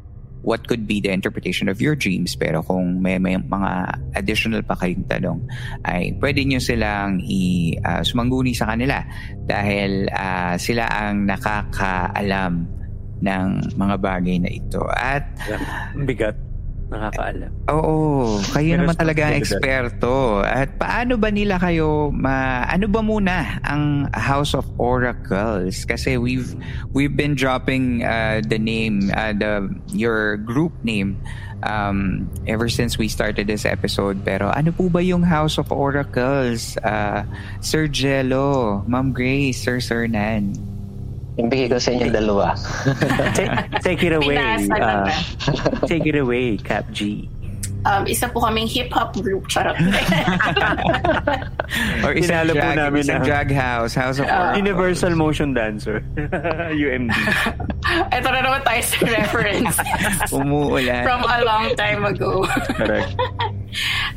what could be the interpretation of your dreams. Pero kung may, may mga additional pa kayong tanong, ay pwede nyo silang i, ah, sumangguni sa kanila dahil ah, sila ang nakakaalam ng mga bagay na ito. At bigat. Nakakaalam. Oo, kayo naman talaga ang eksperto. At paano ba nila kayo ma ano ba muna ang House of Oracles? Kasi we've we've been dropping uh, the name uh, the your group name um, ever since we started this episode. Pero ano po ba yung House of Oracles? Uh, Sir Jello, Ma'am Grace, Sir Sir Nan. Ibigay ko sa inyo dalawa. take, take it away. Uh, take it away, Cap G. Um, isa po kaming hip-hop group. Charot. Or isang Tinalo po drag, namin isang na- drag house, House of Oracles. Universal Motion Dancer. UMD. Ito na naman tayo sa reference Umuulan. from a long time ago. Correct.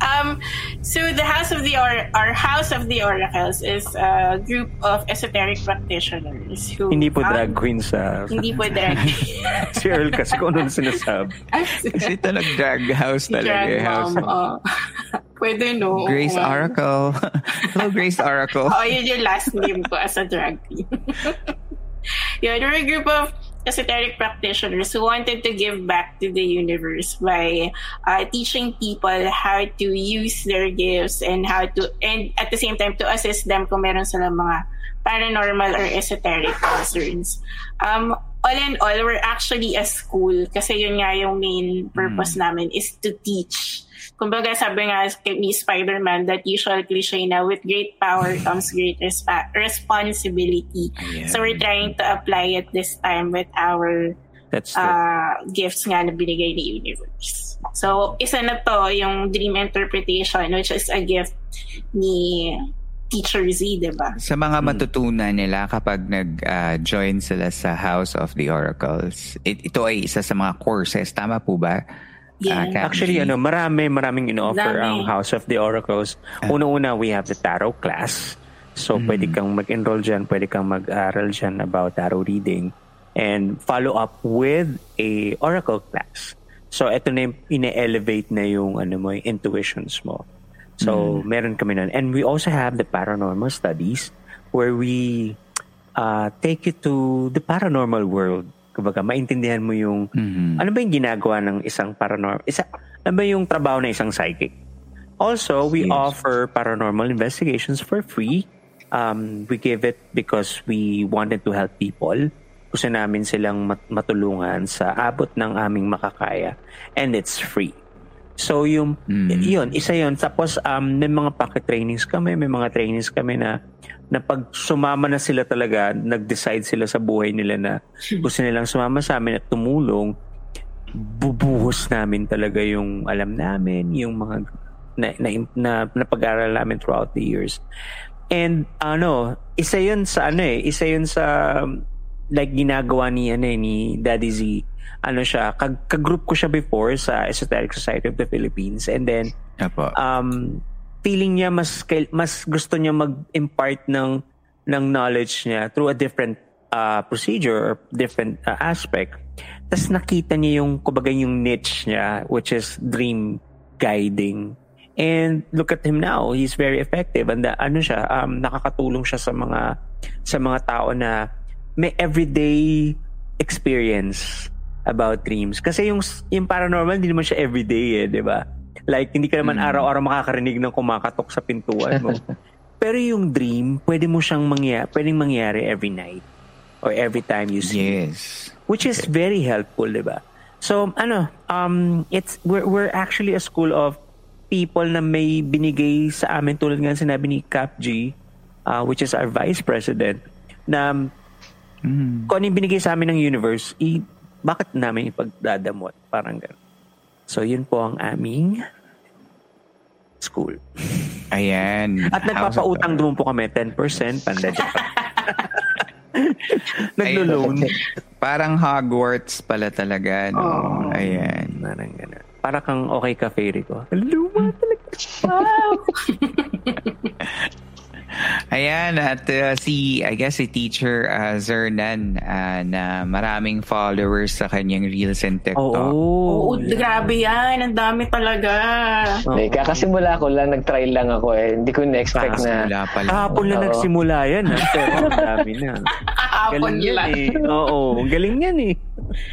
Um, so the House of the or- our House of the Oracles is a group of esoteric practitioners who Hindi po um, drag queen sa... Hindi po drag si Earl kasi kung ano sinasabi. Kasi ito nag-drag house talaga. drag eh, house. mom. oh. Pwede no. Grace Oo. Oracle. Hello, Grace Oracle. Oh, yun yung last name ko as a drag queen. yun, we're a group of esoteric practitioners who wanted to give back to the universe by uh, teaching people how to use their gifts and how to, and at the same time, to assist them kung meron silang mga paranormal or esoteric concerns. Um, all in all, we're actually a school kasi yun nga yung main purpose namin is to teach. Kumbaga sabi nga ni Spider-Man, that usual cliche na with great power comes great respa- responsibility. Ayan. So we're trying to apply it this time with our That's true. uh, gifts nga na binigay ni Universe. So, isa na to, yung dream interpretation, which is a gift ni Teacher Z, di ba? Sa mga matutunan nila kapag nag-join sila sa House of the Oracles, it- ito ay isa sa mga courses. Tama po ba? Yeah. Ah, Cap Actually, ano, marami, maraming in-offer Dami. ang House of the Oracles. Una-una, we have the tarot class. So, pwede kang mag-enroll dyan, pwede kang mag-aral dyan about tarot reading and follow up with a oracle class. So, ito na yung ine-elevate na yung, ano mo, yung intuitions mo. So, meron kami nun. And we also have the paranormal studies where we uh, take you to the paranormal world. Kumbaga, maintindihan mo yung, Mhm. ano ba yung ginagawa ng isang paranormal, isa, ano ba yung trabaho ng isang psychic? Also, we Yes. offer paranormal investigations for free. Um, we give it because we wanted to help people. Gusto namin silang mat- matulungan sa abot ng aming makakaya. And it's free. So yung yun, isa yun. Tapos um, may mga pocket trainings kami, may mga trainings kami na na pag sumama na sila talaga, nag-decide sila sa buhay nila na gusto nilang sumama sa amin at tumulong, bubuhos namin talaga yung alam namin, yung mga na, na, na, na pag-aaral namin throughout the years. And ano, isa yun sa ano eh, isa yun sa like ginagawa ni ano eh, ni Daddy Z. Ano siya, kag, kag-group ko siya before sa Esoteric Society of the Philippines and then Apo. um feeling niya mas mas gusto niya mag-impart ng ng knowledge niya through a different uh, procedure or different uh, aspect. Tapos nakita niya yung kumbaga yung niche niya which is dream guiding. And look at him now, he's very effective and uh, ano siya, um nakakatulong siya sa mga sa mga tao na may everyday experience about dreams. Kasi yung yung paranormal hindi naman siya everyday eh, 'di ba? Like hindi ka naman araw-araw makakarinig ng kumakatok sa pintuan mo. Pero yung dream, pwede mo siyang mangyari, pwedeng mangyari every night or every time you sleep. Yes. Which is very helpful, 'di ba? So, ano, um it's we're we're actually a school of people na may binigay sa amin tulad nga sinabi ni Cap G, uh, which is our vice president, na kung ano yung binigay sa amin ng universe, i, bakit namin ipagdadamot? Parang gano'n. So, yun po ang aming school. Ayan. At nagpapautang doon po kami, 10%, pandadya pa. Naglo-loan. Parang Hogwarts pala talaga, no? Ayan. Parang gano'n. Para kang okay ka, fairy ko. Luma talaga. Ayan, at uh, si, I guess, si teacher uh, Zernan uh, na maraming followers sa kanyang Reels and TikTok. Oo, grabe yan. Ang dami talaga. Eh, kakasimula ko lang, nag-try lang ako eh. Hindi ko na-expect na... Pala. Kahapon lang Oo. nagsimula yan. Ha? Pero ang dami na. Hapon Galing yan lang. eh. Oo, galing yan eh.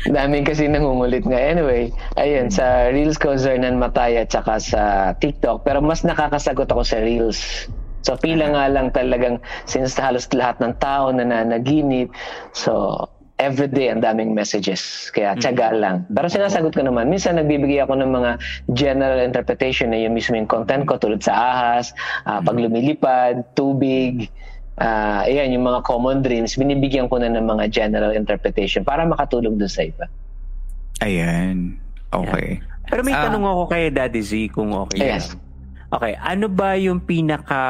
Daming kasi nangungulit nga. Anyway, ayun, sa Reels ko, Zernan Mataya, tsaka sa TikTok. Pero mas nakakasagot ako sa Reels. So, pila nga lang talagang, since halos lahat ng tao nananaginip, so, everyday ang daming messages. Kaya, tiyaga lang. Pero sinasagot ko naman, minsan nagbibigay ako ng mga general interpretation na yung mismo yung content ko, tulad sa ahas, ah, pag lumilipad, tubig, ah, ayan, yung mga common dreams, binibigyan ko na ng mga general interpretation para makatulong dun sa iba. Ayan. Okay. Pero may Ah. tanong ako kay Daddy Z kung okay Yes. lang. Okay, ano ba yung pinaka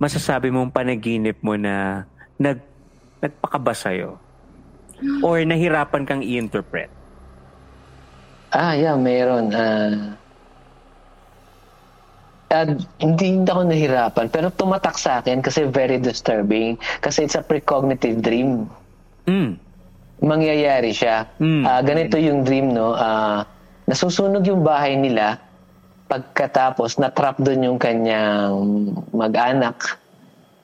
masasabi mong panaginip mo na nag nagpakaba sa'yo? Or nahirapan kang i-interpret? Ah, yeah, mayroon. Ah, ah, hindi, hindi ako nahirapan, pero tumatak sa akin kasi very disturbing. Kasi it's a precognitive dream. Mm. Mangyayari siya. Mm. Ah, ganito yung dream, no? Ah, nasusunog yung bahay nila, pagkatapos natrap doon yung kanyang mag-anak.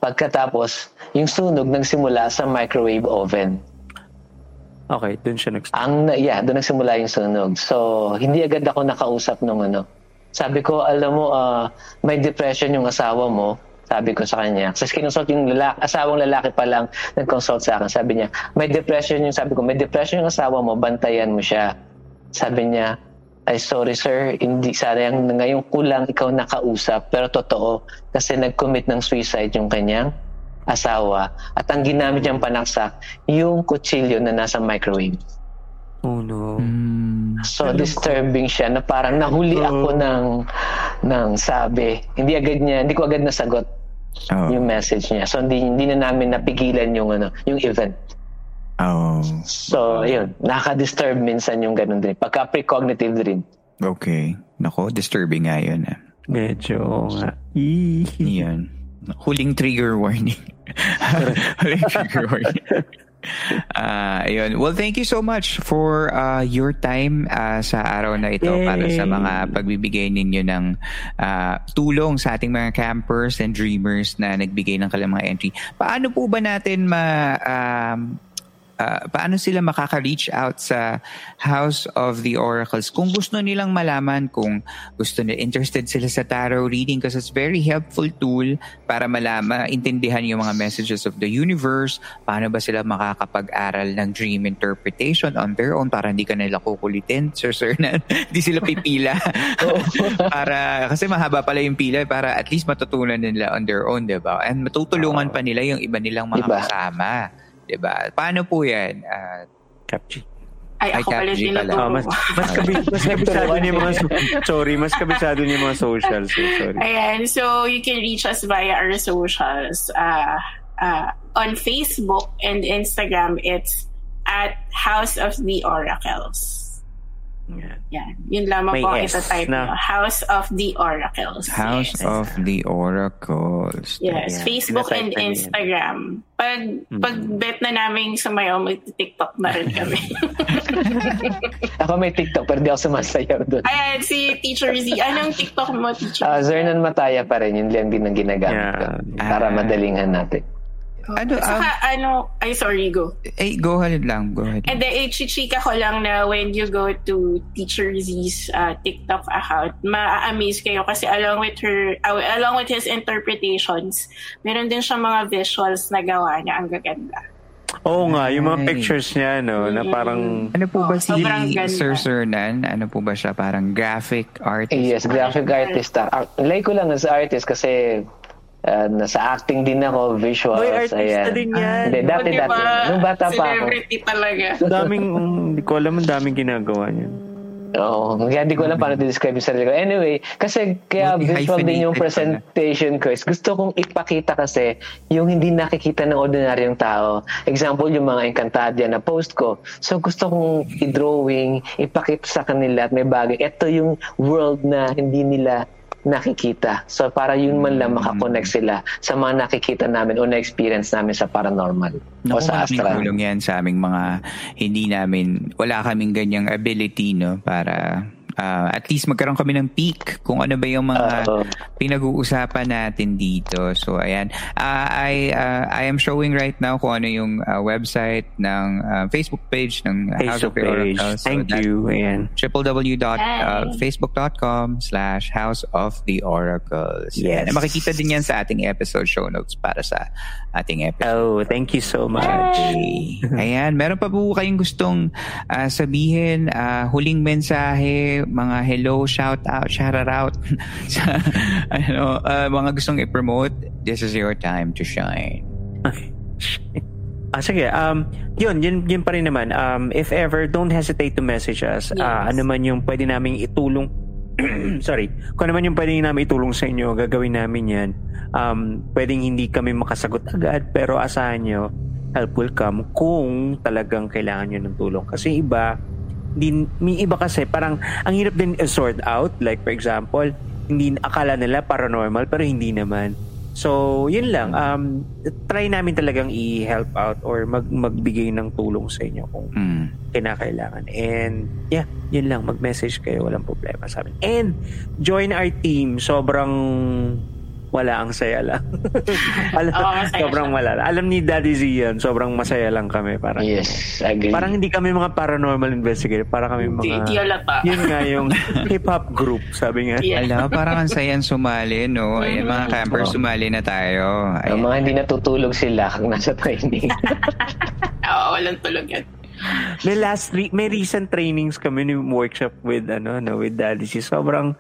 Pagkatapos, yung sunog nagsimula sa microwave oven. Okay, dun siya nag Ang yeah, doon nagsimula yung sunog. So, hindi agad ako nakausap nung ano. Sabi ko, alam mo, ah, may depression yung asawa mo. Sabi ko sa kanya. Kasi kinonsult yung lalaki, asawang lalaki pa lang nag-consult sa akin. Sabi niya, may depression yung, sabi ko, may depression yung asawa mo, bantayan mo siya. Sabi niya, ay sorry sir, hindi sayang na ngayon kulang ikaw nakausap pero totoo kasi nag-commit ng suicide yung kanyang asawa at ang ginamit niyang panaksak yung kutsilyo na nasa microwave. Oh no. So disturbing siya na parang nahuli ako ng ng sabi. Hindi agad niya, hindi ko agad nasagot Oh. yung message niya. So hindi hindi na namin napigilan yung ano, yung event. Oh. So ayun, nakaka-disturb minsan yung ganun din. Pagka precognitive dream. Okay. Nako, disturbing nga yun. ah. Medyo nga. Huling trigger warning. Huling trigger warning. Ah, ayun. Well, thank you so much for uh, your time uh, sa araw na ito Yay! para sa mga pagbibigay ninyo ng uh, tulong sa ating mga campers and dreamers na nagbigay ng kanilang mga entry. Paano po ba natin ma um, uh, paano sila makaka-reach out sa House of the Oracles? Kung gusto nilang malaman kung gusto nila interested sila sa tarot reading kasi it's very helpful tool para malaman intindihan yung mga messages of the universe. Paano ba sila makakapag-aral ng dream interpretation on their own para hindi ka nila kukulitin sir sir na hindi sila pipila? Para kasi mahaba pala yung pila para at least matutunan nila on their own, 'di ba? And matutulungan pa nila yung iba nilang mga diba? kasama, 'di ba? Paano po 'yan? Uh, Capji. Ay, ako pala din pala. Oh, mas, mas, kabi, mas kabisado niya mga, sorry, mas kabisado niya mga socials. So sorry. Ayan, so you can reach us via our socials. Uh, uh, on Facebook and Instagram, it's at House of the Oracles. Yan. Yan. Yun lamang May po S itatype na. House of the Oracles. House yes. of the Oracles. Yes. Yan. Facebook and Instagram. Pag, hmm. pag bet na namin sumayaw, mag-TikTok na rin kami. ako may TikTok pero di ako sumasayaw doon. Ayan, si Teacher Z. Anong TikTok mo, Teacher uh, Zernan Mataya pa rin. Yun lang din ang ginagamit yeah. ko. Para uh, madalingan natin. Ano, Saka, um, ano, ay sorry, go. Eh, go ahead lang, go ahead. And then, eh, chichika ko lang na when you go to Teacher Z's uh, TikTok account, ma-amaze kayo kasi along with her, uh, along with his interpretations, meron din siya mga visuals na gawa niya, ang gaganda. Oo nga, yung mga pictures niya, no, na parang... Ano po ba si Sir Sir Nan? Ano po ba siya? Parang graphic artist? Yes, graphic artist. Uh, like ko lang as artist kasi Uh, nasa acting din ako, visuals. Hoy, artista ayan. din yan. Hindi, dati, diba? dati. Nung bata pa ako. Celebrity talaga. daming, hindi ko alam, ang daming ginagawa niya. Oo, oh, hindi ko alam paano describe yung sarili ko. Anyway, kasi kaya visual din yung presentation ko is gusto kong ipakita kasi yung hindi nakikita ng ordinaryong tao. Example, yung mga Encantadia na post ko. So gusto kong i-drawing, ipakita sa kanila at may bagay. Ito yung world na hindi nila nakikita. So para yun man lang makakonect sila sa mga nakikita namin o na-experience namin sa paranormal Naku, o sa astral. tulong yan sa aming mga hindi namin, wala kaming ganyang ability no para uh, at least magkaroon kami ng peak kung ano ba yung mga uh, pinag-uusapan natin dito. So ayan, uh, I uh, I am showing right now kung ano yung uh, website ng uh, Facebook page ng House of the Oracles. So Thank you. Ayan. www.facebook.com slash House of the Oracles. Yes. And makikita din yan sa ating episode show notes para sa ating episode. Oh, thank you so much. Okay. Ayan, meron pa po kayong gustong uh, sabihin, uh, huling mensahe mga hello, shout out, shout out sa ano, uh, mga gustong i-promote, this is your time to shine. Ah, sige, um, yun, yun, yun pa rin naman. Um, if ever, don't hesitate to message us. Yes. Uh, ano man yung pwede namin itulong sorry, kung ano man yung pwedeng namin itulong sa inyo, gagawin namin yan. Um, pwedeng hindi kami makasagot agad, pero asahan nyo, help will come kung talagang kailangan nyo ng tulong. Kasi iba, din may iba kasi parang ang hirap din sort out. Like for example hindi akala nila paranormal pero hindi naman. So yun lang. Um try namin talagang i-help out or mag magbigay ng tulong sa inyo kung mm. kinakailangan. And yeah yun lang. Mag-message kayo. Walang problema sa amin. And join our team. Sobrang wala ang saya lang. Alam, oh, sobrang wala. Alam ni Daddy Z yan, sobrang masaya lang kami. Parang, yes, agree. Parang hindi kami mga paranormal investigator. Para kami mga... Hindi alata. Yun nga yung hip-hop group, sabi nga. Yeah. Alam, parang ang saya sumali, no? Ayan, mga mm-hmm. campers, oh. sumali na tayo. Ayan. Yung mga hindi natutulog sila kung nasa training. Oo, walang tulog yan. May last re- may recent trainings kami ni workshop with ano no with Daddy si sobrang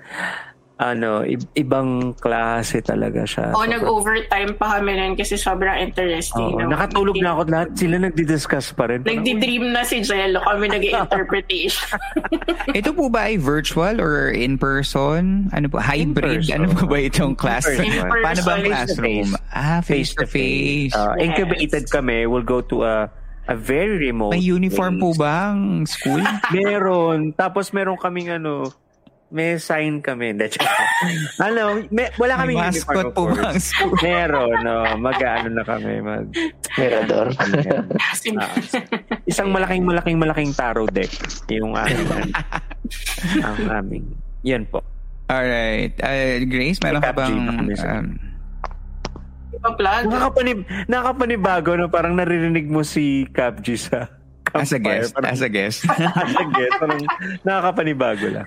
ano, ibang klase talaga siya. O, oh, nag-overtime pa kami nun kasi sobrang interesting. Oh, nakatulog na ako lahat. Sila nagdi-discuss pa rin. Nagdi-dream na si Jello. Kami nag-interpretation. Ito po ba ay virtual or in-person? Ano po? Hybrid? In-person. Ano po ba itong class? In-person. Paano ba ang classroom? Ah, face-to-face. Uh, yes. Incubated kami. We'll go to a a very remote May uniform place. po ba ang school? meron. Tapos meron kaming ano, may sign kami. ano, may, wala kami may mascot po ba school? Meron, no. Mag-ano na kami. Mag, Mirador. uh, isang malaking, malaking, malaking tarot deck. Yung aming, ang aming. Yan po. Alright. Uh, Grace, meron ka bang... Um. Nakakapanib, nakakapanibago na parang naririnig mo si Cap G sa As a campfire. guest. Parang- As a guest. as a guest. Parang nakakapanibago lang.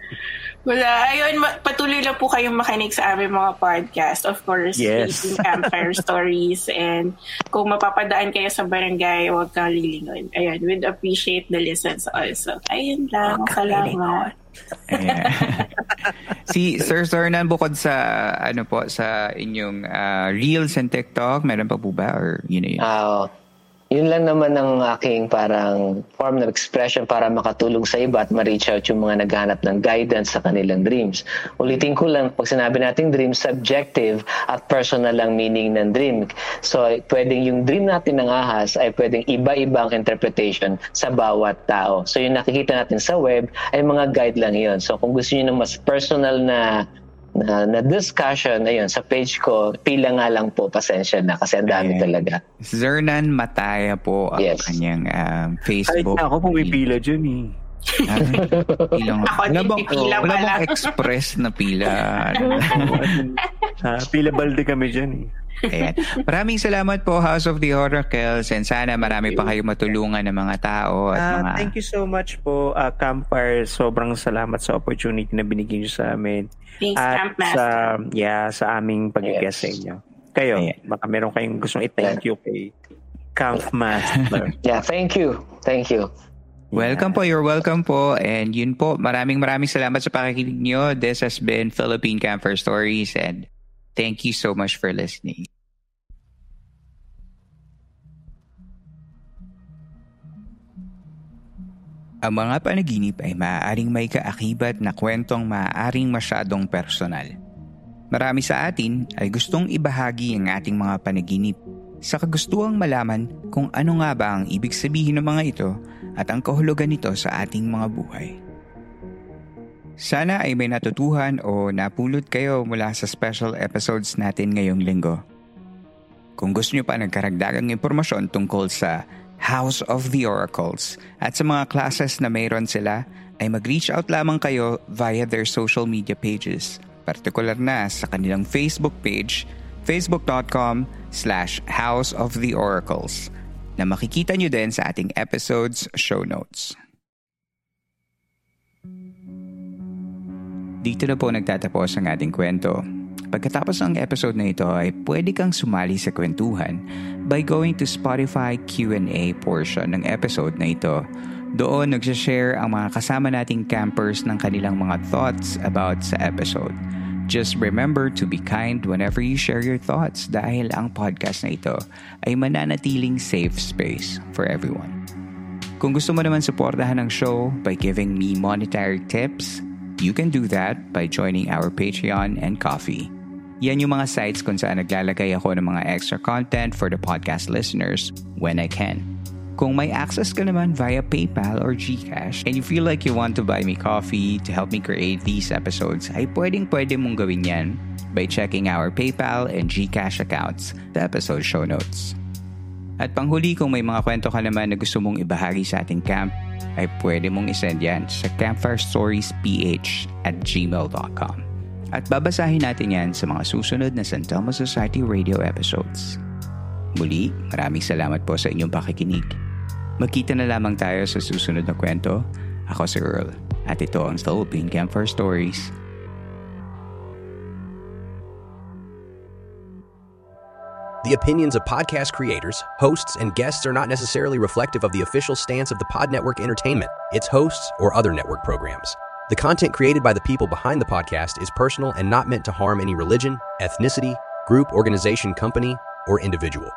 Wala. Ayun, patuloy lang po kayong makinig sa aming mga podcast. Of course, Yes. Campfire Stories. And kung mapapadaan kayo sa barangay, huwag kang lilingon. Ayun, we'd appreciate the listens also. Ayun lang. Salamat. Ayan. si Sir Zornan, bukod sa, ano po, sa inyong ah, Reels and TikTok, meron pa po ba? Or yun na yun? Ah, yun lang naman ang aking parang form of expression para makatulong sa iba at ma-reach out yung mga naghahanap ng guidance sa kanilang dreams. Ulitin ko lang, pag sinabi nating dream, subjective at personal lang meaning ng dream. So, pwedeng yung dream natin ng ahas ay pwedeng iba-ibang interpretation sa bawat tao. So, yung nakikita natin sa web ay mga guide lang yun. So, kung gusto niyo ng mas personal na na, na discussion, ayun, sa page ko, pila nga lang po, pasensya na kasi ang dami Ayan. talaga. Zernan Mataya po ang Yes. kanyang um, Kahit Facebook. na ako pumipila dyan eh. Ah, pilang, Ako wala din, bang, pipila wala bang express na pila? Ha, pila balde kami dyan eh. Ayan. Maraming salamat po House of the Oracles and sana marami pa kayong matulungan ng mga tao at Ah, mga thank you so much po, uh, Campfire. Sobrang salamat sa opportunity na binigyan niyo sa amin. Thanks, At Camp sa, yeah, sa aming pag-guest Yes. sa inyo. Kayo, Ayan. baka meron kayong gustong i-thank you kay Camp Master. Yeah, thank you. Thank you. Welcome po, you're welcome po. And yun po, maraming maraming salamat sa pakikinig nyo. This has been Philippine Camper Stories and thank you so much for listening. Ang mga panaginip ay maaaring may kaakibat na kwentong maaaring masyadong personal. Marami sa atin ay gustong ibahagi ang ating mga panaginip sa kagustuhang malaman kung ano nga ba ang ibig sabihin ng mga ito at ang kahulugan nito sa ating mga buhay. Sana ay may natutuhan o napulot kayo mula sa special episodes natin ngayong linggo. Kung gusto nyo pa ng karagdagang impormasyon tungkol sa House of the Oracles at sa mga classes na mayroon sila, ay mag-reach out lamang kayo via their social media pages, partikular na sa kanilang Facebook page, facebook.com slash House of the Oracles, na makikita nyo din sa ating episodes show notes. Dito na po nagtatapos ang ating kwento. Pagkatapos ng episode na ito ay pwede kang sumali sa kwentuhan by going to Spotify Q&A portion ng episode na ito. Doon nagsashare ang mga kasama nating campers ng kanilang mga thoughts about sa episode. Just remember to be kind whenever you share your thoughts dahil ang podcast na ito ay mananatiling safe space for everyone. Kung gusto mo naman suportahan ang show by giving me monetary tips, you can do that by joining our Patreon and Coffee. Yan yung mga sites kung saan naglalagay ako ng mga extra content for the podcast listeners when I can. Kung may access ka naman via PayPal or GCash and you feel like you want to buy me coffee to help me create these episodes, ay pwedeng pwede mong gawin yan by checking our PayPal and GCash accounts sa episode show notes. At panghuli kung may mga kwento ka naman na gusto mong ibahagi sa ating camp, ay pwede mong isend yan sa campfirestoriesph at gmail.com. At babasahin natin yan sa mga susunod na San Telmo Society radio episodes. Muli, maraming salamat po sa inyong pakikinig. Magkita na lamang tayo sa susunod na kwento. Ako si Earl at ito ang Philippine Campfire Stories. The opinions of podcast creators, hosts, and guests are not necessarily reflective of the official stance of the Pod Network Entertainment, its hosts, or other network programs. The content created by the people behind the podcast is personal and not meant to harm any religion, ethnicity, group, organization, company, or individual.